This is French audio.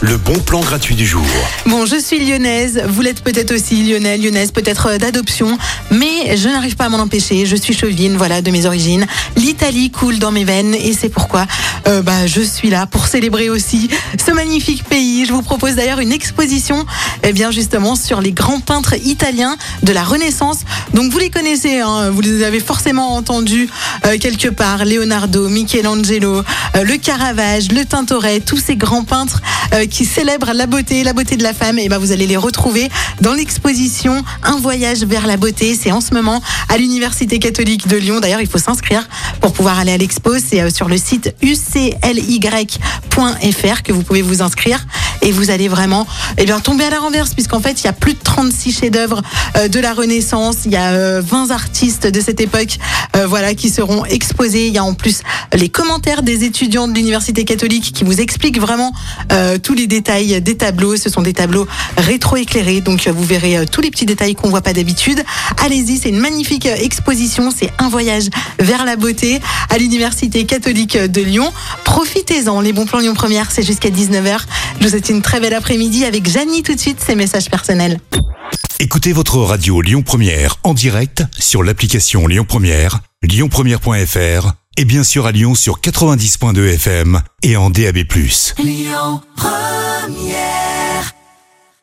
Le bon plan gratuit du jour. Bon, je suis lyonnaise, vous l'êtes peut-être aussi lyonnais, lyonnaise peut-être euh, d'adoption, mais je n'arrive pas à m'en empêcher, je suis chauvine, voilà, de mes origines. L'Italie coule dans mes veines et c'est pourquoi euh, bah, je suis là pour célébrer aussi ce magnifique pays. Je vous propose d'ailleurs une exposition, eh bien justement, sur les grands peintres italiens de la Renaissance. Donc vous les connaissez, hein, vous les avez forcément entendus euh, quelque part, Leonardo, Michelangelo, le Caravage, le Tintoret, tous ces grands peintres euh, qui célèbrent la beauté, la beauté de la femme, et ben vous allez les retrouver dans l'exposition Un voyage vers la beauté. C'est en ce moment à l'Université catholique de Lyon. D'ailleurs, il faut s'inscrire pour pouvoir aller à l'expo. C'est sur le site ucly.fr que vous pouvez vous inscrire et vous allez vraiment eh bien, tomber à la renverse puisqu'en fait il y a plus de 36 chefs-d'œuvre de la Renaissance, il y a 20 artistes de cette époque voilà qui seront exposés. Il y a en plus les commentaires des étudiants de l'université catholique qui vous expliquent vraiment euh, tous les détails des tableaux. Ce sont des tableaux rétro-éclairés, donc vous verrez euh, tous les petits détails qu'on voit pas d'habitude. Allez-y, c'est une magnifique euh, exposition. C'est un voyage vers la beauté à l'université catholique de Lyon. Profitez-en. Les bons plans Lyon Première, c'est jusqu'à 19h. Je vous souhaite une très belle après-midi avec Janie tout de suite, ses messages personnels. Écoutez votre radio Lyon Première en direct sur l'application Lyon Première, lyonpremière.fr et bien sûr à Lyon sur 90.2 FM et en DAB+. Lyon Première